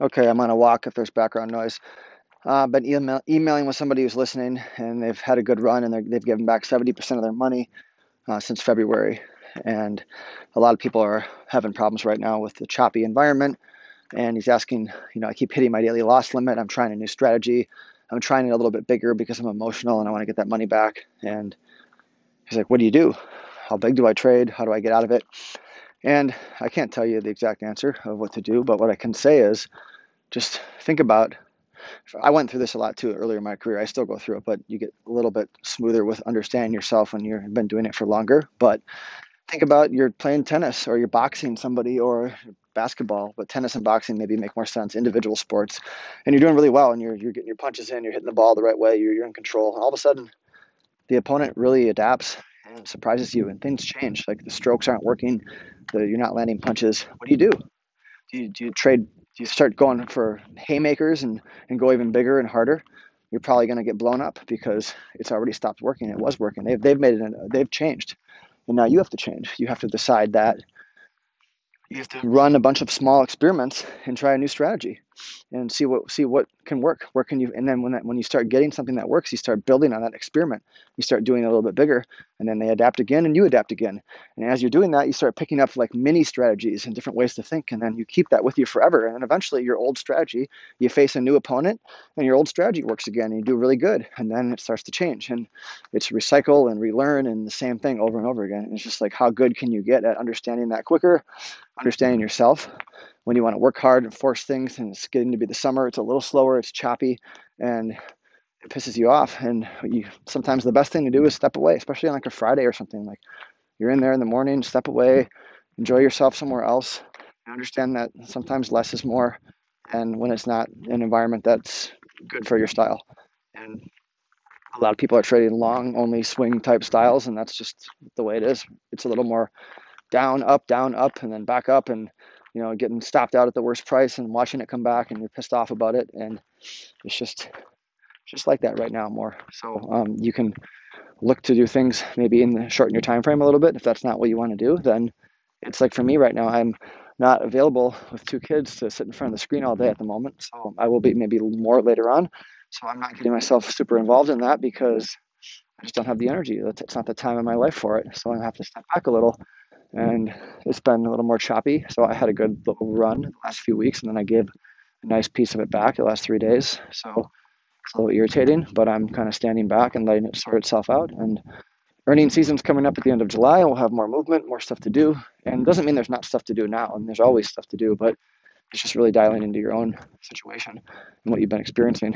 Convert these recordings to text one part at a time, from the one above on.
Okay, I'm on a walk if there's background noise. Uh, been email, emailing with somebody who's listening, and they've had a good run, and they've given back 70% of their money uh, since February. And a lot of people are having problems right now with the choppy environment. And he's asking, you know, I keep hitting my daily loss limit. I'm trying a new strategy. I'm trying it a little bit bigger because I'm emotional and I want to get that money back. And he's like, What do you do? How big do I trade? How do I get out of it? And I can't tell you the exact answer of what to do, but what I can say is just think about I went through this a lot too earlier in my career. I still go through it, but you get a little bit smoother with understanding yourself when you've been doing it for longer. But think about you're playing tennis or you're boxing somebody or basketball, but tennis and boxing maybe make more sense, individual sports. And you're doing really well and you're, you're getting your punches in, you're hitting the ball the right way, you're, you're in control. And all of a sudden, the opponent really adapts and surprises you and things change. Like the strokes aren't working, the, you're not landing punches. What do you do? Do you, do you trade do you start going for haymakers and, and go even bigger and harder, you're probably going to get blown up because it's already stopped working. It was working. They've, they've made it, they've changed. And now you have to change. You have to decide that you have to run a bunch of small experiments and try a new strategy and see what see what can work. Where can you and then when that when you start getting something that works you start building on that experiment. You start doing a little bit bigger and then they adapt again and you adapt again. And as you're doing that you start picking up like mini strategies and different ways to think and then you keep that with you forever. And then eventually your old strategy you face a new opponent and your old strategy works again and you do really good and then it starts to change. And it's recycle and relearn and the same thing over and over again. And it's just like how good can you get at understanding that quicker understanding yourself when you want to work hard and force things and it's getting to be the summer it's a little slower it's choppy and it pisses you off. And you sometimes the best thing to do is step away especially on like a friday or something like you're in there in the morning step away enjoy yourself somewhere else. Understand that sometimes less is more and when it's not an environment that's good for your style. And a lot of people are trading long only swing type styles and that's just the way it is. It's a little more down up down up and then back up and you know, getting stopped out at the worst price and watching it come back and you're pissed off about it. And it's just, just like that right now more. So um, you can look to do things maybe in the shorten your time frame a little bit. If that's not what you want to do, then it's like for me right now, I'm not available with two kids to sit in front of the screen all day at the moment. So I will be maybe more later on. So I'm not getting myself super involved in that because I just don't have the energy. It's not the time in my life for it. So I have to step back a little and it's been a little more choppy. So I had a good little run the last few weeks, and then I gave a nice piece of it back the last three days. So it's a little irritating, but I'm kind of standing back and letting it sort itself out. And earning season's coming up at the end of July. We'll have more movement, more stuff to do, and it doesn't mean there's not stuff to do now. And there's always stuff to do, but it's just really dialing into your own situation and what you've been experiencing.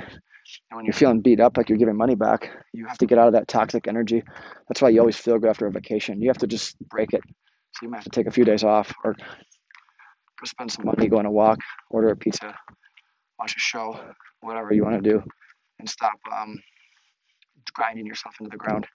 And when you're feeling beat up, like you're giving money back, you have to get out of that toxic energy. That's why you always feel good after a vacation. You have to just break it. You might have to take a few days off or go spend some money, go on a walk, order a pizza, watch a show, whatever you want to do, and stop um, grinding yourself into the ground.